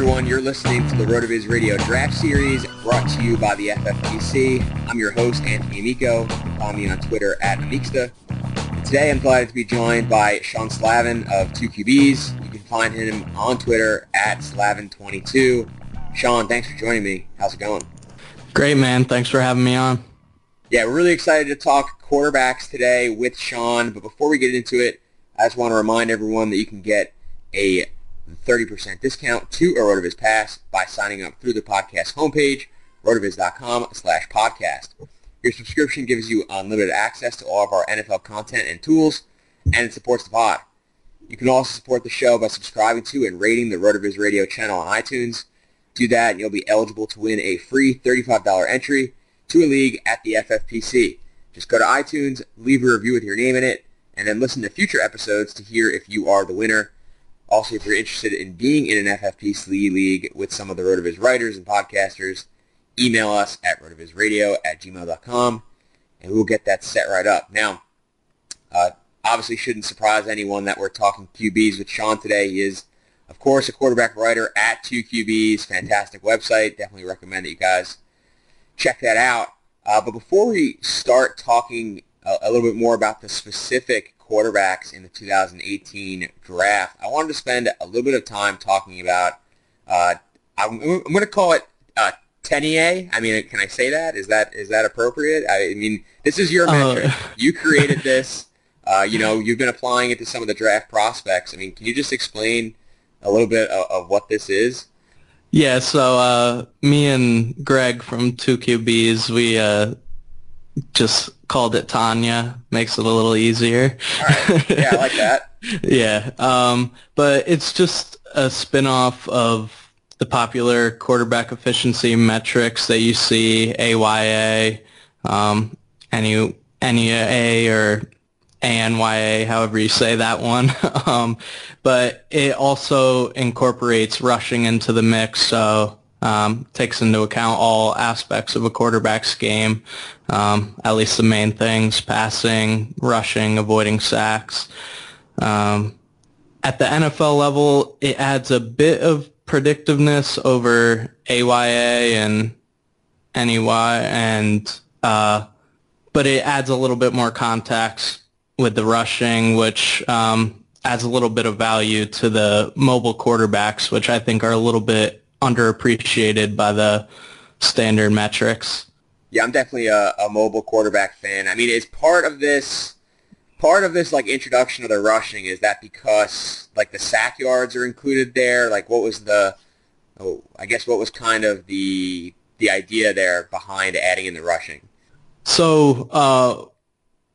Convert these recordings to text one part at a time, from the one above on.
Everyone, you're listening to the RotoViz Radio Draft Series brought to you by the FFPC. I'm your host, Anthony Amico. Follow me on Twitter at amicsta. Today I'm delighted to be joined by Sean Slavin of 2QBs. You can find him on Twitter at Slavin22. Sean, thanks for joining me. How's it going? Great, man. Thanks for having me on. Yeah, we're really excited to talk quarterbacks today with Sean. But before we get into it, I just want to remind everyone that you can get a 30% discount to a RotoViz Pass by signing up through the podcast homepage, rotoviz.com slash podcast. Your subscription gives you unlimited access to all of our NFL content and tools, and it supports the pod. You can also support the show by subscribing to and rating the RotoViz Radio channel on iTunes. Do that, and you'll be eligible to win a free $35 entry to a league at the FFPC. Just go to iTunes, leave a review with your name in it, and then listen to future episodes to hear if you are the winner. Also, if you're interested in being in an FFPC league with some of the RotoViz writers and podcasters, email us at rotovizradio at gmail.com, and we'll get that set right up. Now, uh, obviously shouldn't surprise anyone that we're talking QBs with Sean today. He is, of course, a quarterback writer at 2QBs. Fantastic website. Definitely recommend that you guys check that out. Uh, but before we start talking a, a little bit more about the specific quarterbacks in the 2018 draft, I wanted to spend a little bit of time talking about, uh, I'm, I'm going to call it uh, Tenier. I mean, can I say that? Is that is that appropriate? I mean, this is your metric. You created this. Uh, you know, you've been applying it to some of the draft prospects. I mean, can you just explain a little bit of, of what this is? Yeah, so uh, me and Greg from 2QBs, we uh, just called it Tanya. Makes it a little easier. Right. Yeah, I like that. yeah, um, but it's just a spin-off of the popular quarterback efficiency metrics that you see, AYA, um, NU, NEA, or ANYA, however you say that one. um, but it also incorporates rushing into the mix, so um, takes into account all aspects of a quarterback's game, um, at least the main things, passing, rushing, avoiding sacks. Um, at the NFL level, it adds a bit of predictiveness over AYA and NEY, and uh, but it adds a little bit more context with the rushing, which um, adds a little bit of value to the mobile quarterbacks, which I think are a little bit underappreciated by the standard metrics. Yeah, I'm definitely a, a mobile quarterback fan. I mean, is part of this part of this like introduction of the rushing is that because like the sack yards are included there? Like, what was the oh, I guess what was kind of the the idea there behind adding in the rushing? So uh,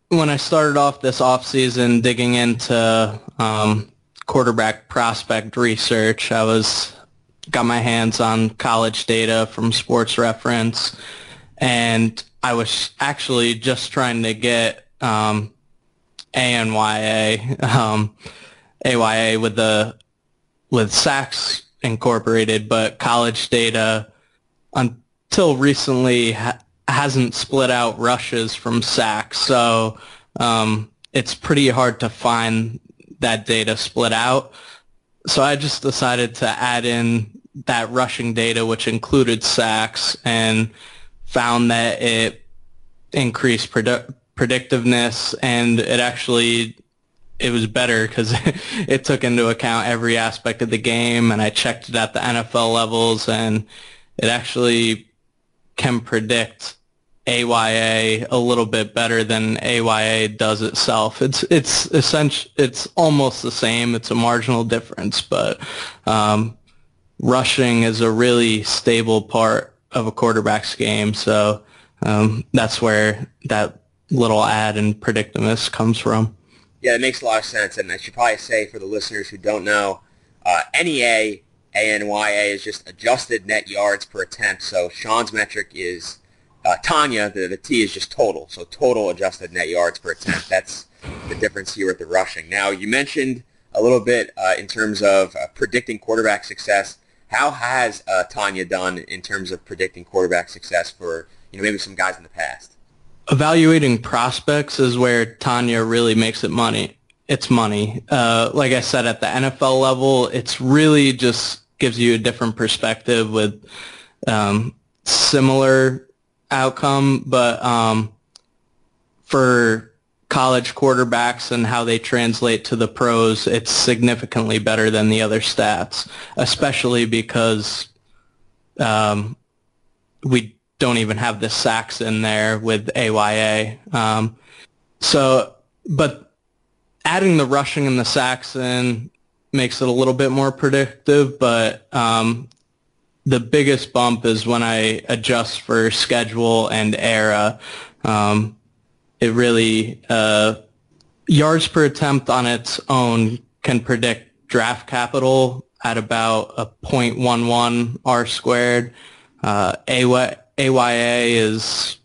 when I started off this offseason digging into um, quarterback prospect research, I was got my hands on college data from Sports Reference, and I was actually just trying to get um, ANYA, um, AYA with the with sacks incorporated, but college data until recently ha- hasn't split out rushes from sacks. So um, it's pretty hard to find that data split out. So I just decided to add in that rushing data, which included sacks, and found that it increased predictiveness, and it actually it was better because it took into account every aspect of the game, and I checked it at the NFL levels, and it actually can predict AYA a little bit better than AYA does itself. It's it's essential. It's almost the same. It's a marginal difference, but um, rushing is a really stable part of a quarterback's game. So um, that's where that little add in predictiveness comes from. Yeah, it makes a lot of sense. And I should probably say for the listeners who don't know, uh, NEA, ANYA is just adjusted net yards per attempt. So Sean's metric is uh, Tanya, the, the T is just total. So total adjusted net yards per attempt. That's the difference here with the rushing. Now, you mentioned a little bit uh, in terms of uh, predicting quarterback success. How has uh, Tanya done in terms of predicting quarterback success for you know maybe some guys in the past? evaluating prospects is where Tanya really makes it money. It's money. Uh, like I said, at the NFL level, it's really just gives you a different perspective with um, similar outcome, but um, for college quarterbacks and how they translate to the pros, it's significantly better than the other stats, especially because um, we don't even have the sacks in there with AYA. Um, so, but adding the rushing and the sacks in makes it a little bit more predictive, but um, the biggest bump is when I adjust for schedule and era. Um, it really, uh, yards per attempt on its own can predict draft capital at about a 0.11 R squared. Uh, AYA is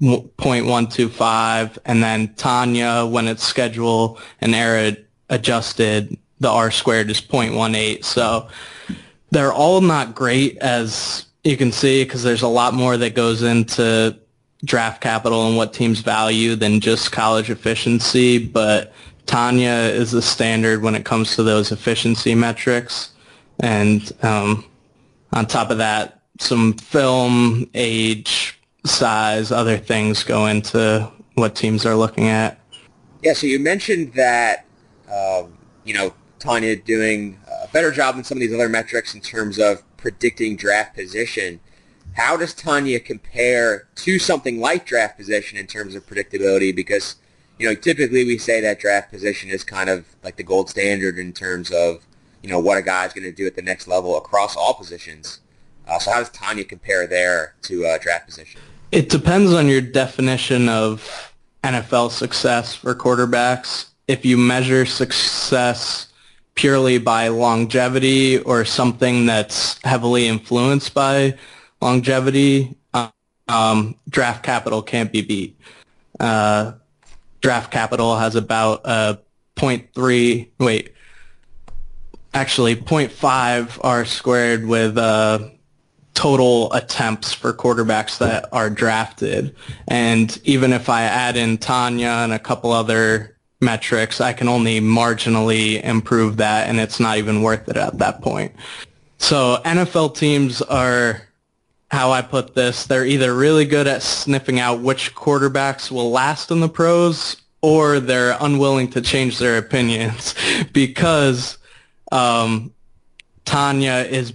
0.125, and then Tanya, when it's schedule and era adjusted, the R squared is 0.18. So they're all not great, as you can see, because there's a lot more that goes into draft capital and what teams value than just college efficiency. But Tanya is the standard when it comes to those efficiency metrics. And um, on top of that, some film, age, size, other things go into what teams are looking at. Yeah, so you mentioned that, um, you know, Tanya doing a better job than some of these other metrics in terms of predicting draft position. How does Tanya compare to something like draft position in terms of predictability? Because, you know, typically we say that draft position is kind of like the gold standard in terms of, you know, what a guy's going to do at the next level across all positions. Uh, so how does Tanya compare there to uh, draft position? It depends on your definition of NFL success for quarterbacks. If you measure success purely by longevity or something that's heavily influenced by longevity, um, draft capital can't be beat. Uh, draft capital has about a 0.3, wait, actually 0.5 R squared with uh, total attempts for quarterbacks that are drafted. And even if I add in Tanya and a couple other metrics. I can only marginally improve that, and it's not even worth it at that point. So NFL teams are, how I put this, they're either really good at sniffing out which quarterbacks will last in the pros, or they're unwilling to change their opinions because um, Tanya is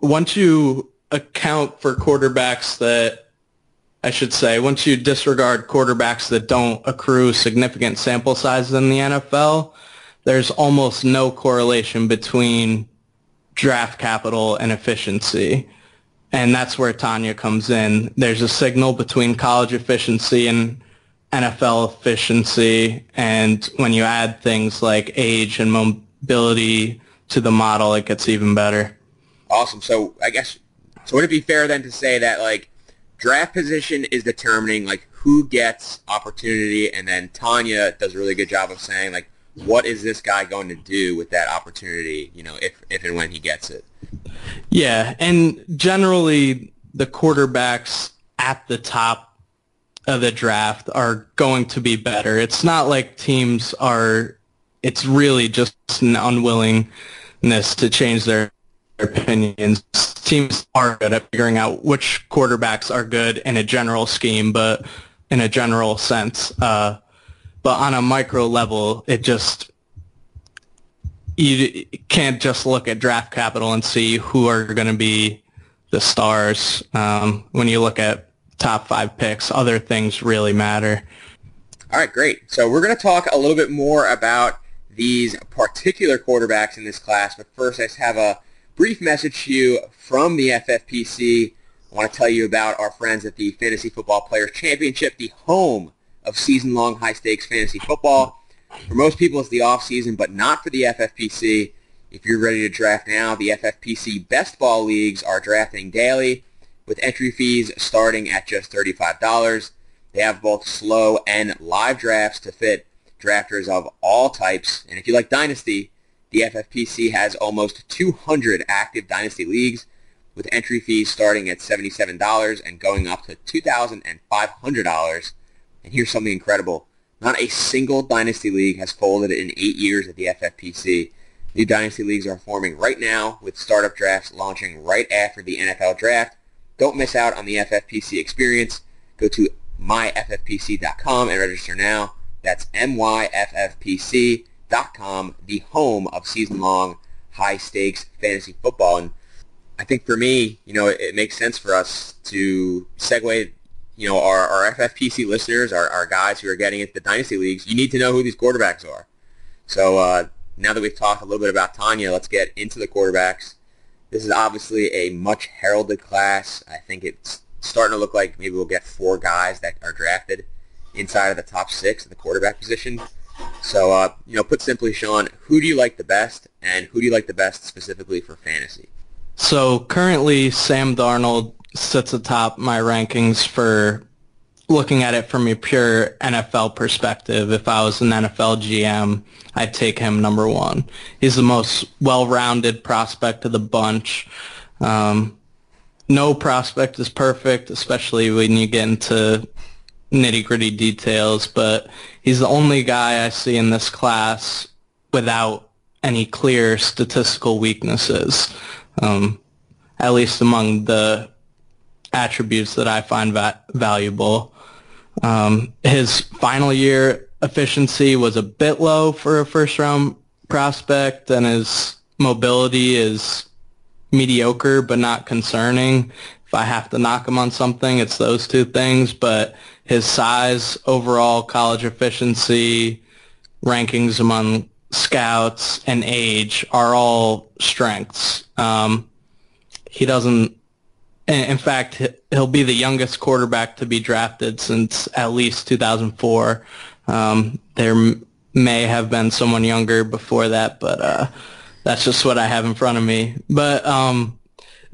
once you account for quarterbacks that I should say, once you disregard quarterbacks that don't accrue significant sample sizes in the NFL, there's almost no correlation between draft capital and efficiency. And that's where Tanya comes in. There's a signal between college efficiency and NFL efficiency. And when you add things like age and mobility to the model, it gets even better. Awesome. So I guess, so would it be fair then to say that like draft position is determining like who gets opportunity and then Tanya does a really good job of saying like what is this guy going to do with that opportunity, you know, if if and when he gets it. Yeah, and generally the quarterbacks at the top of the draft are going to be better. It's not like teams are it's really just an unwillingness to change their opinions. Teams are good at figuring out which quarterbacks are good in a general scheme, but in a general sense. Uh, but on a micro level, it just you can't just look at draft capital and see who are going to be the stars. Um, when you look at top five picks, other things really matter. All right, great. So we're going to talk a little bit more about these particular quarterbacks in this class, but first I just have a brief message to you from the FFPC. I want to tell you about our friends at the Fantasy Football Players Championship, the home of season-long high-stakes fantasy football. For most people, it's the off-season, but not for the FFPC. If you're ready to draft now, the FFPC Best Ball Leagues are drafting daily with entry fees starting at just $35. They have both slow and live drafts to fit drafters of all types. And if you like Dynasty, the FFPC has almost 200 active Dynasty leagues with entry fees starting at $77 and going up to $2,500. And here's something incredible. Not a single Dynasty league has folded in eight years at the FFPC. New Dynasty leagues are forming right now with startup drafts launching right after the NFL draft. Don't miss out on the FFPC experience. Go to myffpc.com and register now. That's myffpc.com the home of season-long high-stakes fantasy football. And I think for me, you know, it, it makes sense for us to segue, you know, our, our FFPC listeners, our, our guys who are getting into the dynasty leagues, you need to know who these quarterbacks are. So uh, now that we've talked a little bit about Tanya, let's get into the quarterbacks. This is obviously a much heralded class. I think it's starting to look like maybe we'll get four guys that are drafted inside of the top six at the quarterback position. So, uh, you know, put simply, Sean, who do you like the best, and who do you like the best specifically for fantasy? So currently, Sam Darnold sits atop my rankings for looking at it from a pure NFL perspective. If I was an NFL GM, I'd take him number one. He's the most well-rounded prospect of the bunch. Um, no prospect is perfect, especially when you get into nitty gritty details, but he's the only guy I see in this class without any clear statistical weaknesses, um, at least among the attributes that I find va- valuable. Um, his final year efficiency was a bit low for a first round prospect, and his mobility is mediocre but not concerning. If I have to knock him on something, it's those two things. But his size, overall college efficiency, rankings among scouts, and age are all strengths. Um, he doesn't. In fact, he'll be the youngest quarterback to be drafted since at least 2004. Um, there may have been someone younger before that, but uh, that's just what I have in front of me. But um,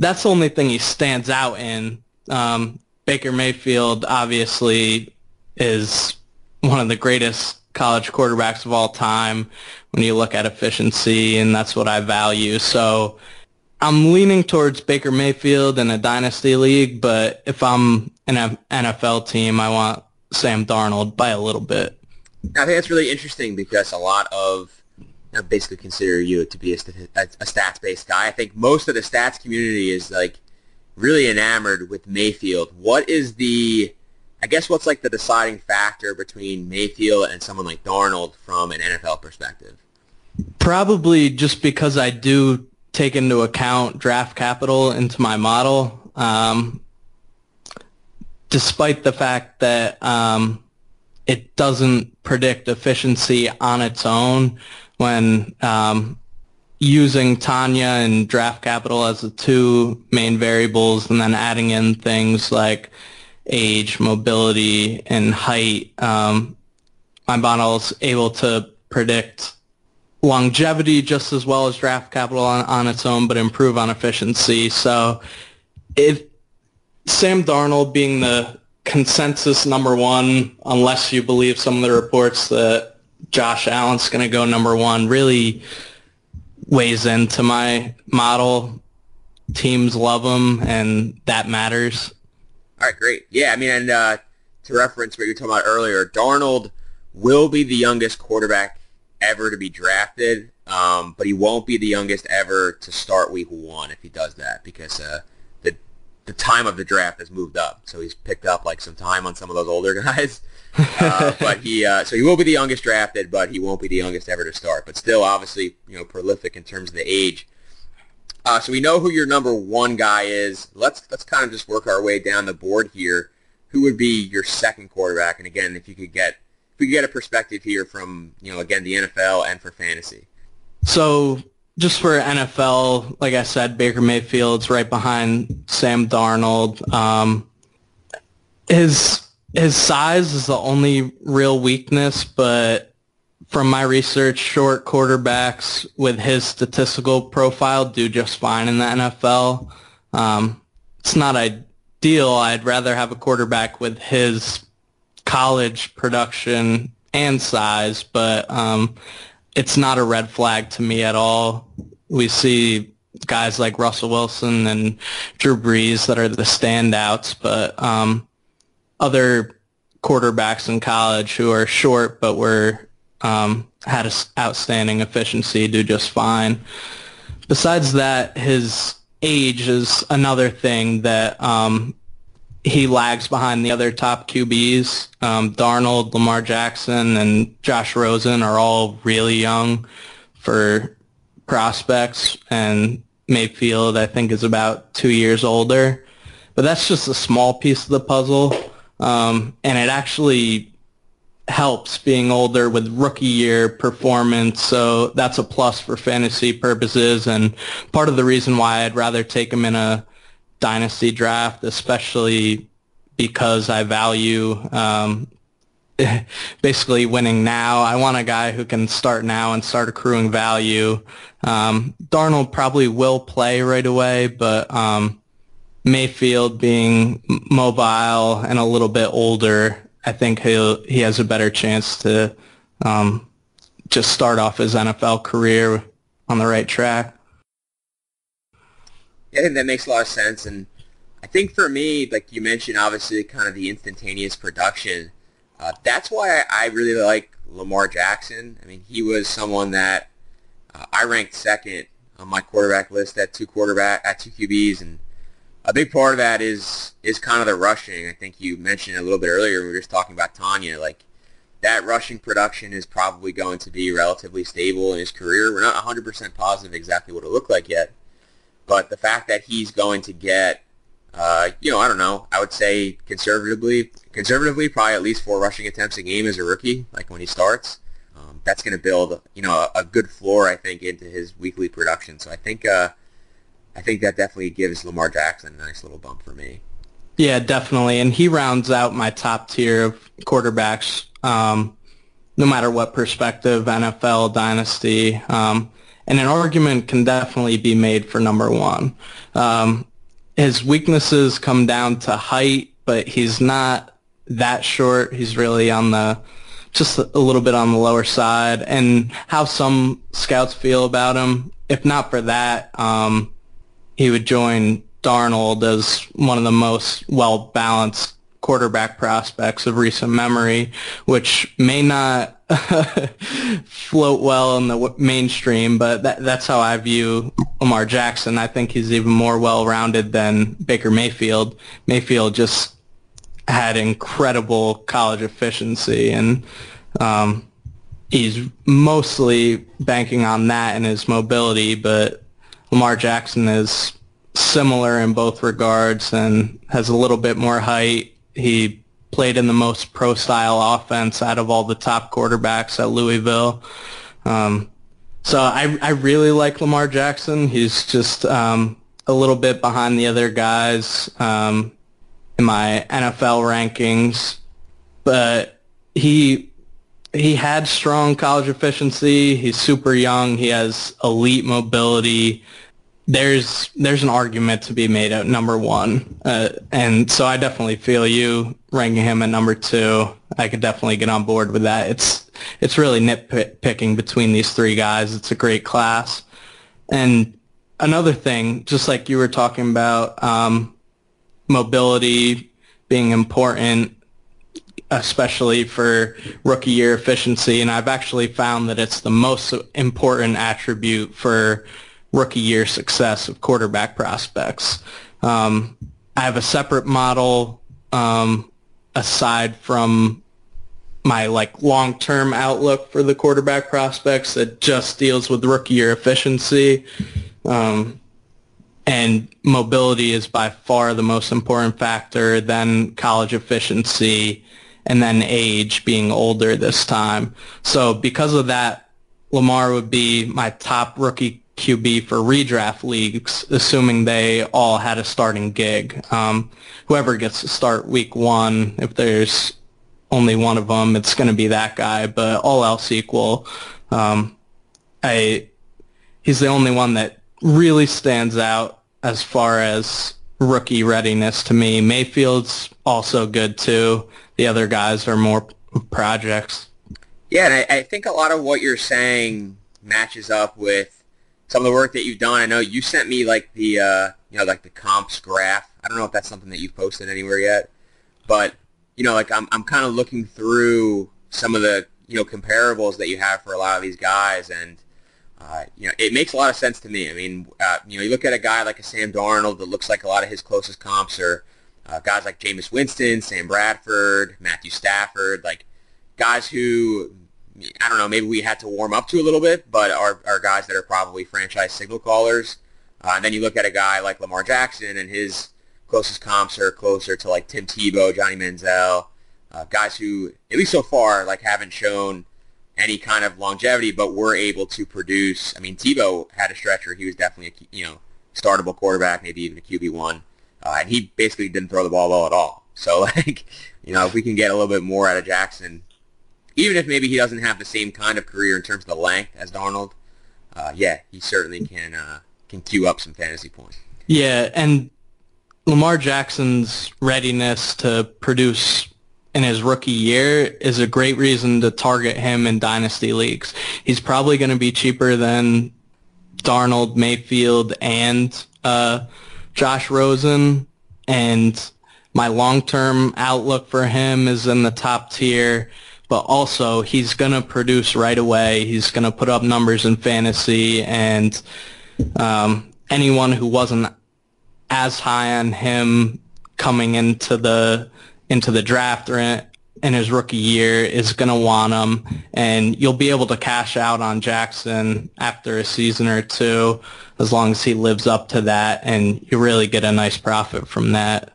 that's the only thing he stands out in. Um, Baker Mayfield obviously is one of the greatest college quarterbacks of all time when you look at efficiency, and that's what I value. So I'm leaning towards Baker Mayfield in a dynasty league, but if I'm in an NFL team, I want Sam Darnold by a little bit. I think that's really interesting because a lot of I basically consider you to be a, a, a stats-based guy. I think most of the stats community is like really enamored with Mayfield. What is the, I guess, what's like the deciding factor between Mayfield and someone like Darnold from an NFL perspective? Probably just because I do take into account draft capital into my model. Um, despite the fact that um, it doesn't predict efficiency on its own when um, using Tanya and draft capital as the two main variables and then adding in things like age, mobility, and height. Um, my model is able to predict longevity just as well as draft capital on, on its own, but improve on efficiency. So if Sam Darnold being the consensus number one, unless you believe some of the reports that Josh Allen's going to go number one, really weighs into my model. Teams love him, and that matters. All right, great. Yeah, I mean, and uh, to reference what you were talking about earlier, Darnold will be the youngest quarterback ever to be drafted, um, but he won't be the youngest ever to start week one if he does that because uh, the the time of the draft has moved up. So he's picked up like some time on some of those older guys. uh, but he uh, so he will be the youngest drafted, but he won't be the youngest ever to start. But still, obviously, you know, prolific in terms of the age. Uh, so we know who your number one guy is. Let's let's kind of just work our way down the board here. Who would be your second quarterback? And again, if you could get we get a perspective here from you know again the NFL and for fantasy. So just for NFL, like I said, Baker Mayfield's right behind Sam Darnold. Um, his his size is the only real weakness, but from my research, short quarterbacks with his statistical profile do just fine in the NFL. Um, it's not ideal. I'd rather have a quarterback with his college production and size, but um, it's not a red flag to me at all. We see guys like Russell Wilson and Drew Brees that are the standouts, but um, other quarterbacks in college who are short but were um, had outstanding efficiency do just fine. Besides that, his age is another thing that um, he lags behind the other top QBs. Um, Darnold, Lamar Jackson, and Josh Rosen are all really young for prospects, and Mayfield, I think, is about two years older. But that's just a small piece of the puzzle, um, and it actually helps being older with rookie year performance. So that's a plus for fantasy purposes, and part of the reason why I'd rather take him in a dynasty draft, especially because I value um, basically winning now. I want a guy who can start now and start accruing value. Um, Darnold probably will play right away, but um, Mayfield being mobile and a little bit older, I think he he has a better chance to um, just start off his NFL career on the right track. I think that makes a lot of sense, and I think for me, like you mentioned, obviously kind of the instantaneous production. Uh, that's why I, really like Lamar Jackson. I mean, he was someone that uh, I ranked second on my quarterback list at two quarterback at two QBs, and a big part of that is is kind of the rushing. I think you mentioned a little bit earlier. We were just talking about Tanya, like that rushing production is probably going to be relatively stable in his career. We're not 100% positive exactly what it looked like yet, but the fact that he's going to get, uh, you know, I don't know, I would say conservatively, conservatively, probably at least four rushing attempts a game as a rookie, like when he starts. Um, that's going to build, you know, a, a, good floor, I think, into his weekly production. So I think. Uh, I think that definitely gives Lamar Jackson a nice little bump for me. Yeah, definitely, and he rounds out my top tier of quarterbacks. Um, no matter what perspective, NFL dynasty, um, and an argument can definitely be made for number one. Um, his weaknesses come down to height, but he's not that short. He's really on the just a little bit on the lower side, and how some scouts feel about him. If not for that, um, he would join Darnold as one of the most well-balanced quarterback prospects of recent memory, which may not float well in the mainstream, but that, that's how I view Lamar Jackson. I think he's even more well-rounded than Baker Mayfield. Mayfield just had incredible college efficiency, and um, he's mostly banking on that and his mobility, but Lamar Jackson is similar in both regards and has a little bit more height. He played in the most pro-style offense out of all the top quarterbacks at Louisville. Um, so I, I really like Lamar Jackson. He's just um, a little bit behind the other guys um, in my NFL rankings, but he he had strong college efficiency. He's super young. He has elite mobility there's there's an argument to be made at number one, uh, and so I definitely feel you ranking him at number two. I could definitely get on board with that. It's it's really nitpicking between these three guys. It's a great class, and another thing, just like you were talking about, um, mobility being important, especially for rookie year efficiency, and I've actually found that it's the most important attribute for rookie year success of quarterback prospects. Um, I have a separate model um, aside from my like long-term outlook for the quarterback prospects that just deals with rookie year efficiency. Um, and mobility is by far the most important factor, then college efficiency, and then age being older this time. So because of that, Lamar would be my top rookie QB for redraft leagues, assuming they all had a starting gig. Um, whoever gets to start week one, if there's only one of them, it's going to be that guy. But all else equal, um, I he's the only one that really stands out as far as rookie readiness to me. Mayfield's also good too. The other guys are more projects. Yeah, and I, I think a lot of what you're saying matches up with some of the work that you've done. I know you sent me like the uh, you know like the comps graph. I don't know if that's something that you've posted anywhere yet, but you know like I'm I'm kind of looking through some of the you know comparables that you have for a lot of these guys, and uh, you know it makes a lot of sense to me. I mean, uh, you know you look at a guy like a Sam Darnold that looks like a lot of his closest comps are uh, guys like Jameis Winston, Sam Bradford, Matthew Stafford, like guys who I don't know, maybe we had to warm up to a little bit, but are, are guys that are probably franchise signal callers. Uh, and then you look at a guy like Lamar Jackson, and his closest comps are closer to like Tim Tebow, Johnny Manziel, uh, guys who, at least so far, like haven't shown any kind of longevity, but were able to produce. I mean, Tebow had a stretcher; he was definitely a you know startable quarterback, maybe even a QB one, uh, and he basically didn't throw the ball well at all. So, like, you know, if we can get a little bit more out of Jackson, even if maybe he doesn't have the same kind of career in terms of the length as Darnold, uh, yeah, he certainly can uh, can queue up some fantasy points. Yeah, and Lamar Jackson's readiness to produce in his rookie year is a great reason to target him in dynasty leagues. He's probably going to be cheaper than Darnold, Mayfield, and uh, Josh Rosen. And my long-term outlook for him is in the top tier but also he's going to produce right away. He's going to put up numbers in fantasy, and um, anyone who wasn't as high on him coming into the into the draft or in, in his rookie year is going to want him, and you'll be able to cash out on Jackson after a season or two as long as he lives up to that, and you really get a nice profit from that.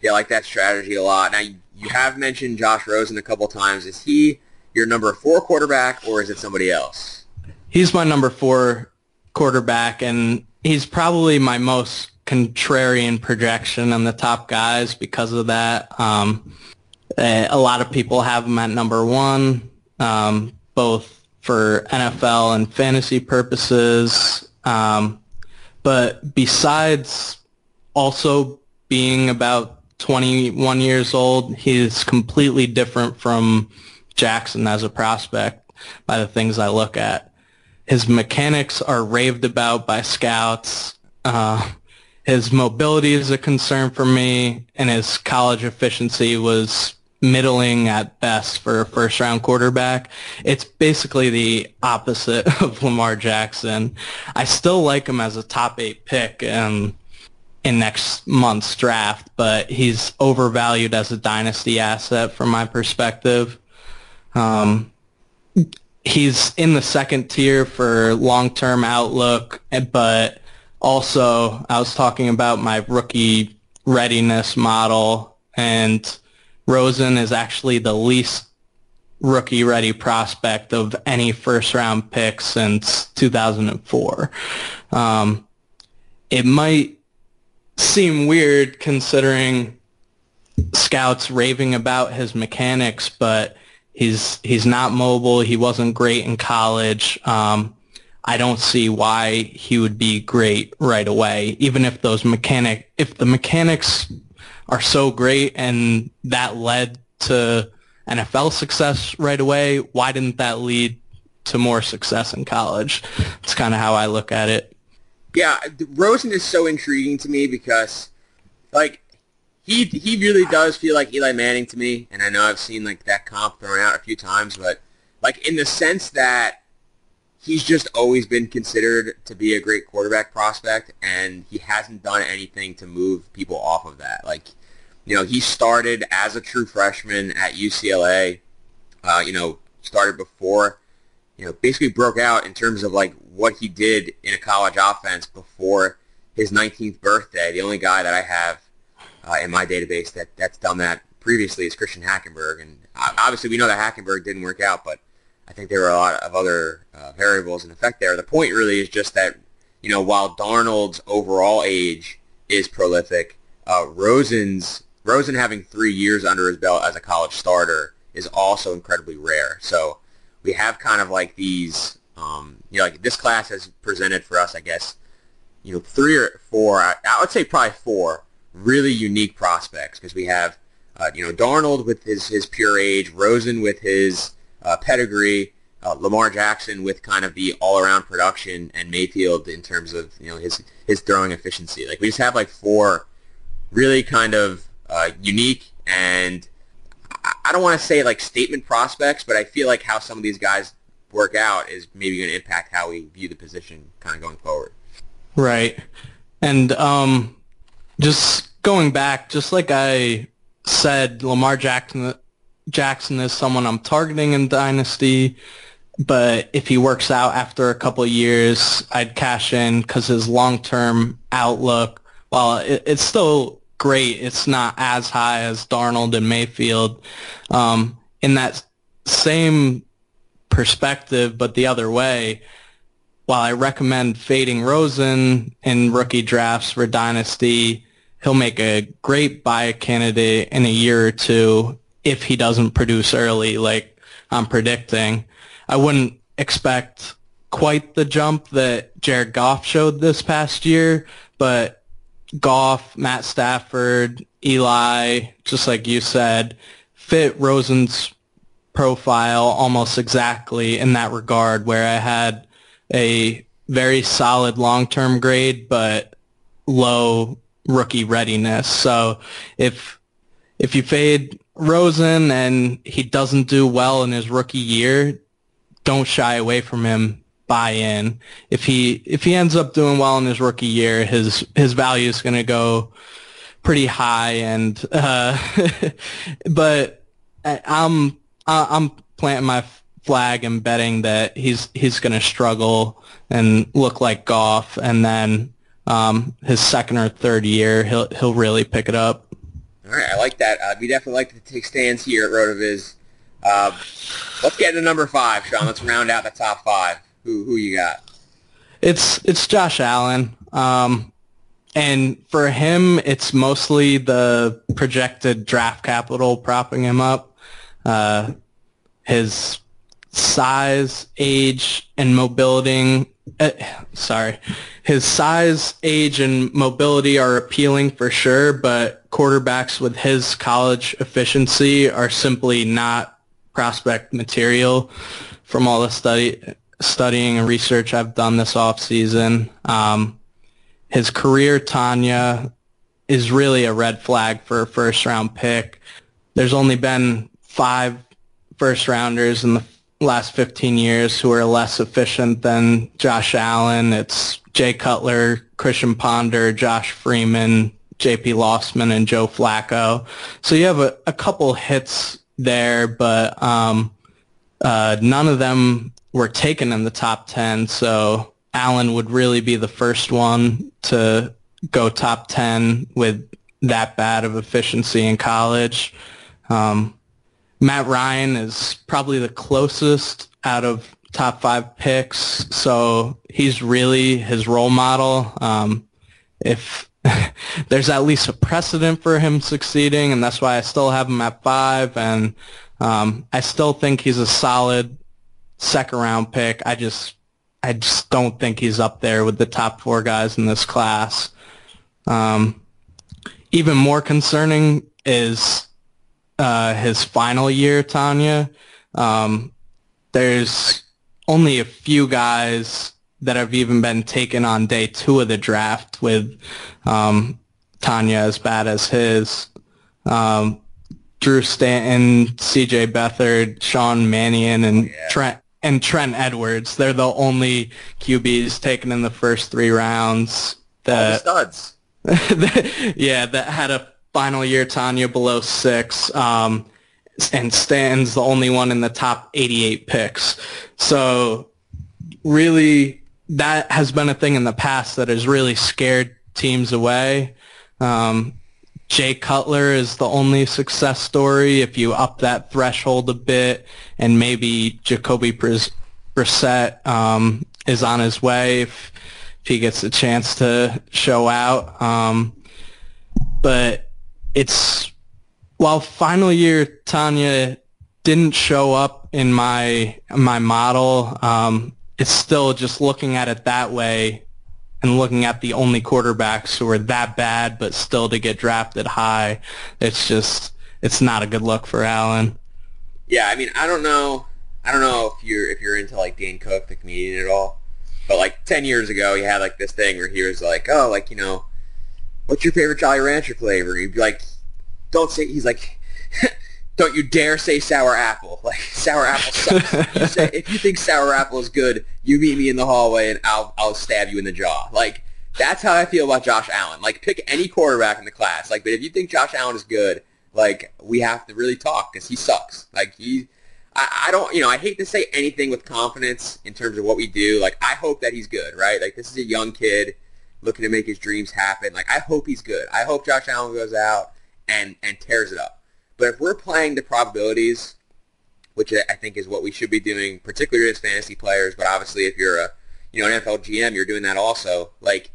Yeah, I like that strategy a lot. Now, you have mentioned Josh Rosen a couple times. Is he your number four quarterback, or is it somebody else? He's my number four quarterback, and he's probably my most contrarian projection on the top guys because of that. Um, eh, a lot of people have him at number one, um, both for NFL and fantasy purposes. Um, but besides also being about 21 years old. He's completely different from Jackson as a prospect by the things I look at. His mechanics are raved about by scouts. Uh, his mobility is a concern for me, and his college efficiency was middling at best for a first round quarterback. It's basically the opposite of Lamar Jackson. I still like him as a top eight pick in, in next month's draft, but he's overvalued as a dynasty asset from my perspective. Um, he's in the second tier for long-term outlook, but also I was talking about my rookie readiness model and Rosen is actually the least rookie ready prospect of any first round pick since 2004. Um, it might seem weird considering scouts raving about his mechanics, but he's he's not mobile. He wasn't great in college. Um, I don't see why he would be great right away, even if those mechanic if the mechanics are so great and that led to NFL success right away, why didn't that lead to more success in college? It's kind of how I look at it. Yeah, Rosen is so intriguing to me because, like, he he really does feel like Eli Manning to me, and I know I've seen like that comp thrown out a few times, but like in the sense that he's just always been considered to be a great quarterback prospect, and he hasn't done anything to move people off of that. Like you know, he started as a true freshman at UCLA. Uh, you know, started before, you know, basically broke out in terms of like what he did in a college offense before his 19th birthday. The only guy that I have uh, in my database that that's done that previously is Christian Hackenberg, and obviously we know that Hackenberg didn't work out, but I think there were a lot of other uh, variables in effect there. The point really is just that you know while Darnold's overall age is prolific, uh, Rosen's Rosen having three years under his belt as a college starter is also incredibly rare. So we have kind of like these, um, you know, like this class has presented for us, I guess, you know, three or four, I, would say probably four really unique prospects because we have, uh, you know, Darnold with his, his pure age, Rosen with his uh, pedigree, uh, Lamar Jackson with kind of the all-around production, and Mayfield in terms of, you know, his, his throwing efficiency. Like we just have like four really kind of uh, unique and I don't want to say like statement prospects, but I feel like how some of these guys work out is maybe going to impact how we view the position kind of going forward. Right. And um, just going back, just like I said, Lamar Jackson Jackson is someone I'm targeting in Dynasty, but if he works out after a couple years, I'd cash in because his long-term outlook, while it, it's still great. It's not as high as Darnold and Mayfield. Um, in that same perspective, but the other way, while I recommend fading Rosen in rookie drafts for Dynasty, he'll make a great buy candidate in a year or two if he doesn't produce early like I'm predicting. I wouldn't expect quite the jump that Jared Goff showed this past year, but Goff, Matt Stafford, Eli, just like you said, fit Rosen's profile almost exactly in that regard, where I had a very solid long-term grade, but low rookie readiness. So if if you fade Rosen and he doesn't do well in his rookie year, don't shy away from him buy in. If he if he ends up doing well in his rookie year, his his value is going to go pretty high. And uh, but I'm I'm planting my flag and betting that he's he's going to struggle and look like Goff, and then um, his second or third year he'll he'll really pick it up. All right, I like that. Uh, we definitely like to take stands here at Rotoviz. Uh, let's get to number five, Sean. Let's round out the top five. Who who you got? It's it's Josh Allen. Um, and for him, it's mostly the projected draft capital propping him up. Uh, his size, age, and mobility. Uh, sorry, his size, age, and mobility are appealing for sure, but quarterbacks with his college efficiency are simply not prospect material from all the study studying and research I've done this off season. Um, his career Tanya is really a red flag for a first round pick. There's only been five first rounders in the last 15 years who are less efficient than Josh Allen. It's Jay Cutler, Christian Ponder, Josh Freeman, JP Losman, and Joe Flacco. So you have a, a couple hits there, but um, uh, none of them were taken in the top 10. So Allen would really be the first one to go top 10 with that bad of efficiency in college. Um, Matt Ryan is probably the closest out of top five picks, so he's really his role model. Um, if there's at least a precedent for him succeeding, and that's why I still have him at five, and um, I still think he's a solid second round pick. I just I just don't think he's up there with the top four guys in this class. Um, even more concerning is uh, his final year, TANY/A. Um, there's only a few guys that have even been taken on day two of the draft with um, TANY/A as bad as his. Um, Drew Stanton, C.J. Beathard, Sean Mannion, and yeah. Trent and Trent Edwards. They're the only QBs taken in the first three rounds. That, All the studs. yeah, that had a final year TANY/A below six, um, and Stanton's the only one in the top 88 picks. So really, that has been a thing in the past that has really scared teams away. Um, Jay Cutler is the only success story. If you up that threshold a bit, and maybe Jacoby Brissett um, is on his way if, if, he gets a chance to show out. Um, but it's while final year TANY/A didn't show up in my my model. Um, it's still just looking at it that way and looking at the only quarterbacks who are that bad but still to get drafted high, it's just it's not a good look for Allen. Yeah, I mean, I don't know, I don't know if you're if you're into like Dane Cook, the comedian, at all. But like ten years ago, he had like this thing where he was like, "Oh, like you know, what's your favorite Jolly Rancher flavor?" He'd be like, "Don't say." He's like, don't you dare say sour apple. Like sour apple sucks. you say, if you think sour apple is good, you meet me in the hallway and I'll I'll stab you in the jaw. Like that's how I feel about Josh Allen. Like pick any quarterback in the class. Like, but if you think Josh Allen is good, like we have to really talk because he sucks. Like he, I, I don't, you know, I hate to say anything with confidence in terms of what we do. Like I hope that he's good, right? Like this is a young kid looking to make his dreams happen. Like I hope he's good. I hope Josh Allen goes out and and tears it up. But if we're playing the probabilities, which I think is what we should be doing, particularly as fantasy players, but obviously if you're a you know an NFL GM, you're doing that also. Like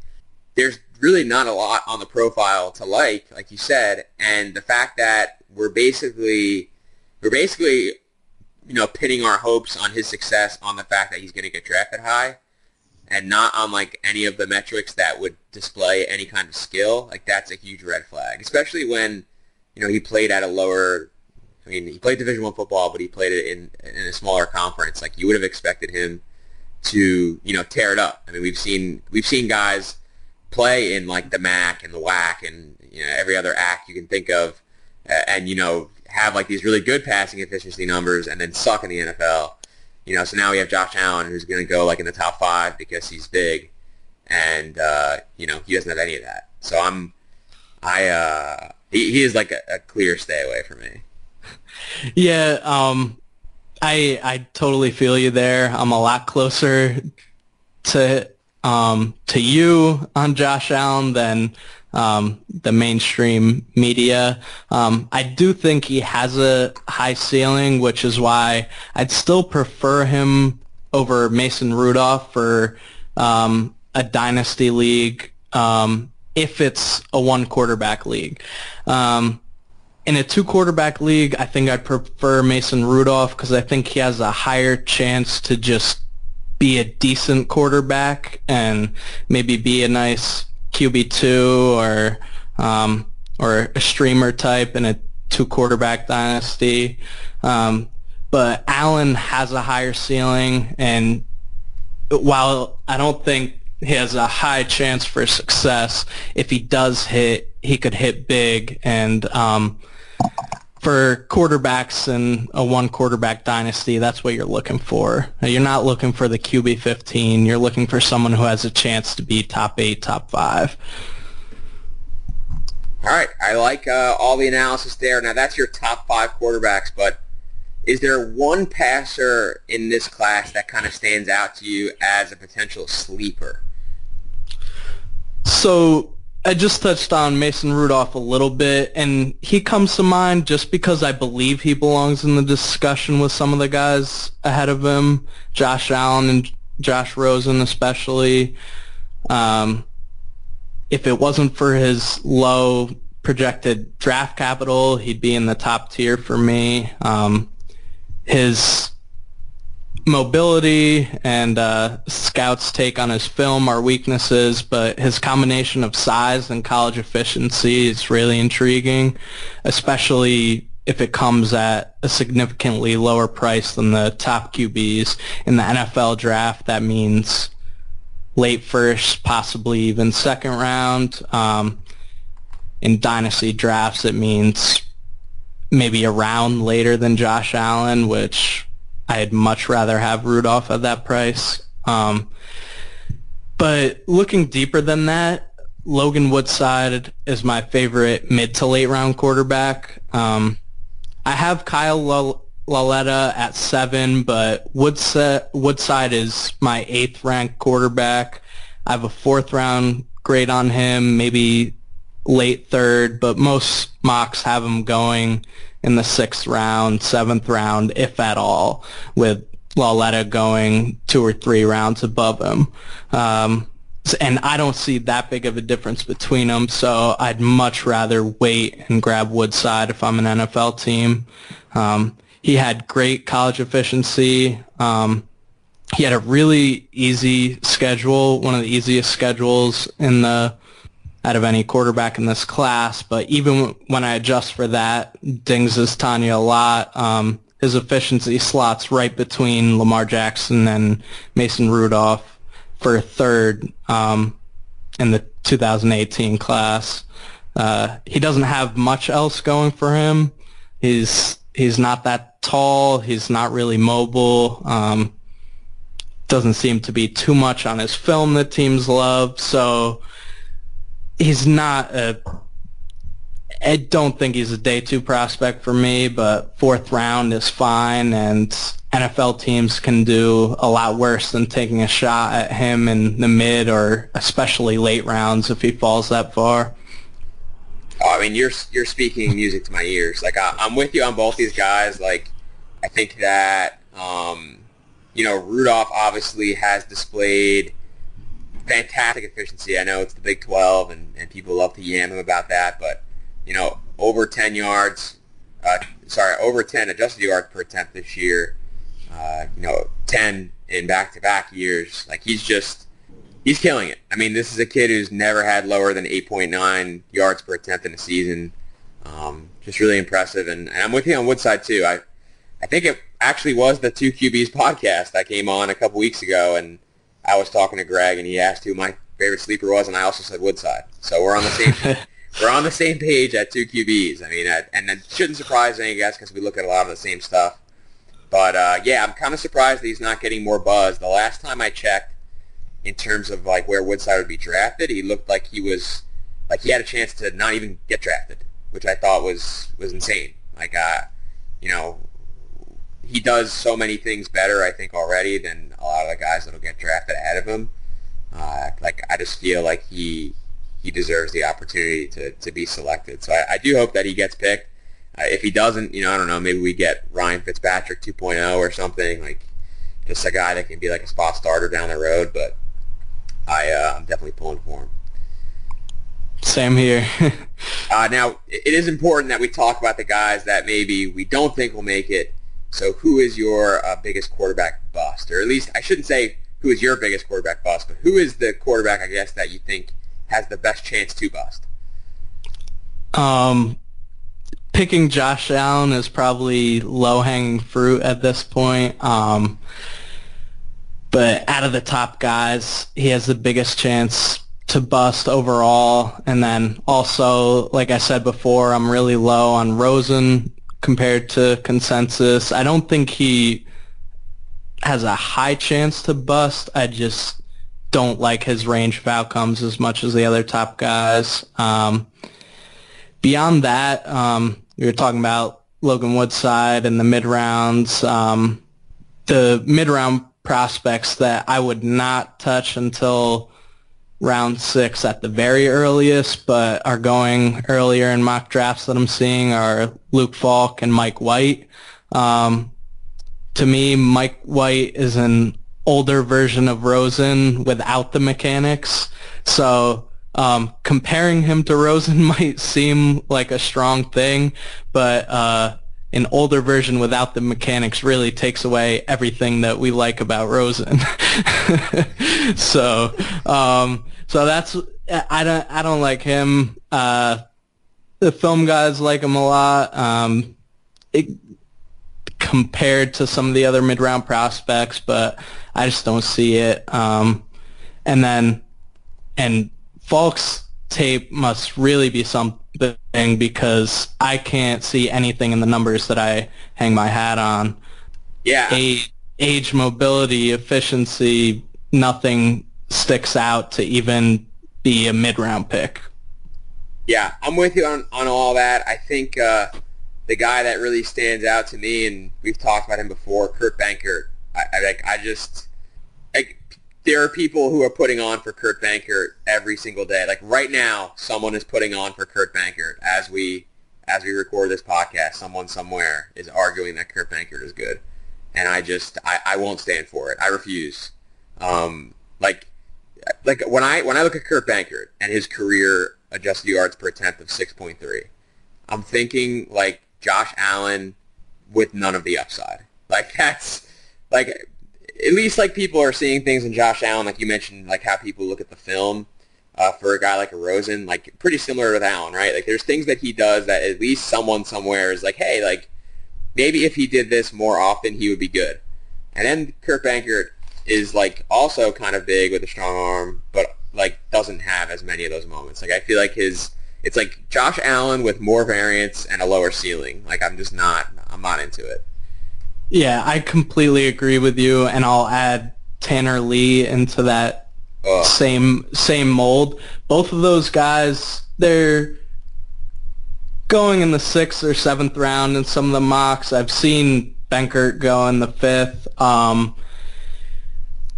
there's really not a lot on the profile to like, like you said, and the fact that we're basically we're basically you know pinning our hopes on his success on the fact that he's going to get drafted high and not on like any of the metrics that would display any kind of skill like that's a huge red flag especially when you know, he played at a lower. I mean, he played Division One football, but he played it in in a smaller conference. Like you would have expected him to, you know, tear it up. I mean, we've seen we've seen guys play in like the MAC and the WAC and you know every other act you can think of, uh, and you know have like these really good passing efficiency numbers and then suck in the NFL. You know, so now we have Josh Allen who's going to go like in the top five because he's big, and uh, you know he doesn't have any of that. So I'm, I, uh, he, he is like a, a clear stay away from me. Yeah, um, I I totally feel you there. I'm a lot closer to um, to you on Josh Allen than um, the mainstream media. Um, I do think he has a high ceiling, which is why I'd still prefer him over Mason Rudolph for um, a dynasty league um, if it's a one quarterback league. Um, in a two quarterback league, I think I'd prefer Mason Rudolph because I think he has a higher chance to just be a decent quarterback and maybe be a nice QB two or um, or a streamer type in a two quarterback dynasty. Um, but Allen has a higher ceiling, and while I don't think he has a high chance for success. If he does hit, he could hit big. And um, for quarterbacks in a one quarterback dynasty, that's what you're looking for. You're not looking for the QB 15. You're looking for someone who has a chance to be top eight, top five. All right, I like uh, all the analysis there. Now that's your top five quarterbacks, but is there one passer in this class that kind of stands out to you as a potential sleeper? So I just touched on Mason Rudolph a little bit, and he comes to mind just because I believe he belongs in the discussion with some of the guys ahead of him, Josh Allen and Josh Rosen especially. Um, if it wasn't for his low projected draft capital, he'd be in the top tier for me. Um, his mobility and uh, scouts take on his film are weaknesses, but his combination of size and college efficiency is really intriguing, especially if it comes at a significantly lower price than the top QBs in the NFL draft. That means late first, possibly even second round. Um, in dynasty drafts, it means maybe a round later than Josh Allen, which I'd much rather have Rudolph at that price. Um, but looking deeper than that, Logan Woodside is my favorite mid to late round quarterback. Um, I have Kyle Lauletta at seven, but Woodside, Woodside is my eighth ranked quarterback. I have a fourth round grade on him, maybe late third, but most mocks have him going in the sixth round, seventh round, if at all, with Lauletta going two or three rounds above him. Um, and I don't see that big of a difference between them, so I'd much rather wait and grab Woodside if I'm an NFL team. Um, he had great college efficiency. Um, he had a really easy schedule, one of the easiest schedules in the out of any quarterback in this class. But even when I adjust for that, dings is TANY/A a lot. Um, his efficiency slots right between Lamar Jackson and Mason Rudolph for third um, in the 2018 class. Uh, he doesn't have much else going for him. He's he's not that tall. He's not really mobile. Um, doesn't seem to be too much on his film that teams love. So he's not a. I don't think he's a day two prospect for me, but fourth round is fine, and NFL teams can do a lot worse than taking a shot at him in the mid or especially late rounds if he falls that far. Oh, I mean, you're you're speaking music to my ears. Like I, am with you on both these guys. Like I think that um, you know Rudolph obviously has displayed fantastic efficiency. I know it's the Big 12, and, and people love to yam him about that, but, you know, over 10 yards, uh, sorry, over 10 adjusted yards per attempt this year, uh, you know, 10 in back-to-back years. Like, he's just, he's killing it. I mean, this is a kid who's never had lower than 8.9 yards per attempt in a season. Um, just really impressive, and, and I'm with you on Woodside, too. I, I think it actually was the Two QBs podcast that came on a couple weeks ago, and I was talking to Greg and he asked who my favorite sleeper was, and I also said Woodside. So we're on the same we're on the same page at two QBs. I mean, I, and it shouldn't surprise any of you guys because we look at a lot of the same stuff. But uh, yeah, I'm kind of surprised that he's not getting more buzz. The last time I checked, in terms of like where Woodside would be drafted, he looked like he was like he had a chance to not even get drafted, which I thought was was insane. Like, uh, you know, he does so many things better, I think, already than a lot of the guys that'll get drafted ahead of him. Uh, like I just feel like he he deserves the opportunity to, to be selected. So I, I do hope that he gets picked. Uh, if he doesn't, you know, I don't know, maybe we get Ryan Fitzpatrick 2.0 or something, like just a guy that can be like a spot starter down the road. But I, uh, I'm definitely pulling for him. Same here. uh, now, it is important that we talk about the guys that maybe we don't think will make it so who is your uh, biggest quarterback bust? Or at least I shouldn't say who is your biggest quarterback bust, but who is the quarterback, I guess, that you think has the best chance to bust? Um, picking Josh Allen is probably low-hanging fruit at this point. Um, but out of the top guys, he has the biggest chance to bust overall. And then also, like I said before, I'm really low on Rosen compared to consensus. I don't think he has a high chance to bust. I just don't like his range of outcomes as much as the other top guys. Um, beyond that, um, we were talking about Logan Woodside and the mid rounds. Um, the mid round prospects that I would not touch until round six at the very earliest, but are going earlier in mock drafts that I'm seeing are Luke Falk and Mike White. Um, to me, Mike White is an older version of Rosen without the mechanics. So um, comparing him to Rosen might seem like a strong thing, but uh, an older version without the mechanics really takes away everything that we like about Rosen. so, um, so that's I don't I don't like him. Uh, the film guys like him a lot. Um, it, compared to some of the other mid round prospects, but I just don't see it. Um, and then and Falk's tape must really be something because I can't see anything in the numbers that I hang my hat on. Yeah. Age, age mobility, efficiency, nothing sticks out to even be a mid-round pick. Yeah, I'm with you on, on all that. I think uh, the guy that really stands out to me, and we've talked about him before, Kurt Benkert. I, I like. I just there are people who are putting on for Kurt Benkert every single day. Like right now, someone is putting on for Kurt Benkert as we as we record this podcast. Someone somewhere is arguing that Kurt Benkert is good, and I just I, I won't stand for it. I refuse. Um, like like when I when I look at Kurt Benkert and his career adjusted yards per attempt of six point three, I'm thinking like Josh Allen with none of the upside. Like that's like at least like people are seeing things in Josh Allen, like you mentioned, like how people look at the film uh, for a guy like a Rosen, like pretty similar with Allen, right? Like there's things that he does that at least someone somewhere is like, hey, like maybe if he did this more often, he would be good. And then Kurt Benkert is like also kind of big with a strong arm, but like doesn't have as many of those moments. Like I feel like his it's like Josh Allen with more variance and a lower ceiling. Like I'm just not I'm not into it. Yeah, I completely agree with you, and I'll add Tanner Lee into that Ugh. same same mold. Both of those guys, they're going in the sixth or seventh round in some of the mocks. I've seen Benkert go in the fifth, um,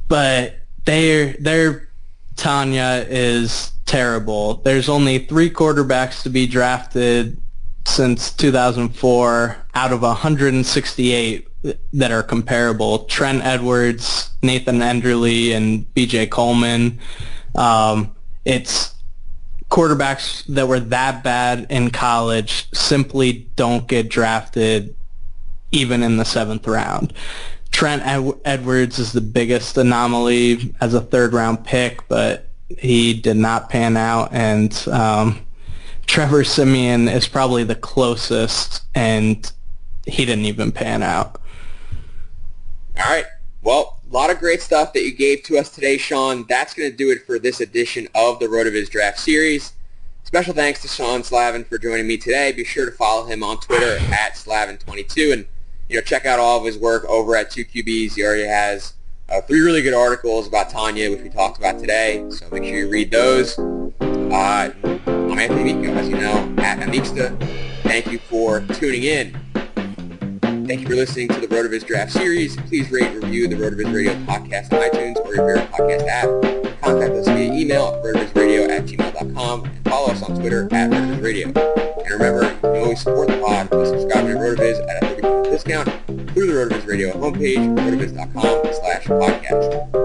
but their their TANY/A is terrible. There's only three quarterbacks to be drafted since 2004 out of 168 that are comparable. Trent Edwards, Nathan Enderle, and B.J. Coleman. Um, it's quarterbacks that were that bad in college simply don't get drafted even in the seventh round. Trent Ed- Edwards is the biggest anomaly as a third round pick, but he did not pan out. And um, Trevor Siemian is probably the closest, and he didn't even pan out. All right. Well, a lot of great stuff that you gave to us today, Sean. That's going to do it for this edition of the RotoViz Draft Series. Special thanks to Sean Slavin for joining me today. Be sure to follow him on Twitter at Slavin22 and you know check out all of his work over at 2QBs. He already has uh, three really good articles about TANY/A, which we talked about today. So make sure you read those. Uh, I'm Anthony Amico, as you know, at amicsta. Thank you for tuning in. Thank you for listening to the RotoViz Draft Series. Please rate and review the RotoViz Radio podcast on iTunes or your favorite podcast app. Contact us via email at rotovizradio at gmail.com and follow us on Twitter at RotoViz Radio. And remember, you can always support the pod by subscribing to RotoViz at a 30% discount through the RotoViz Radio homepage, rotoviz.com slash podcast.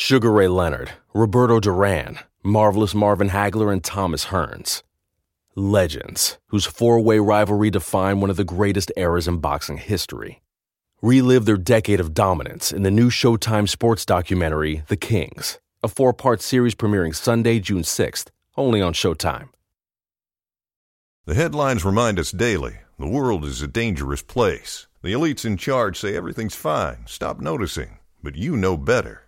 Sugar Ray Leonard, Roberto Duran, Marvelous Marvin Hagler, and Thomas Hearns. Legends, whose four way rivalry defined one of the greatest eras in boxing history. Relive their decade of dominance in the new Showtime sports documentary, The Kings, a four part series premiering Sunday, June 6th, only on Showtime. The headlines remind us daily the world is a dangerous place. The elites in charge say everything's fine, stop noticing. But you know better.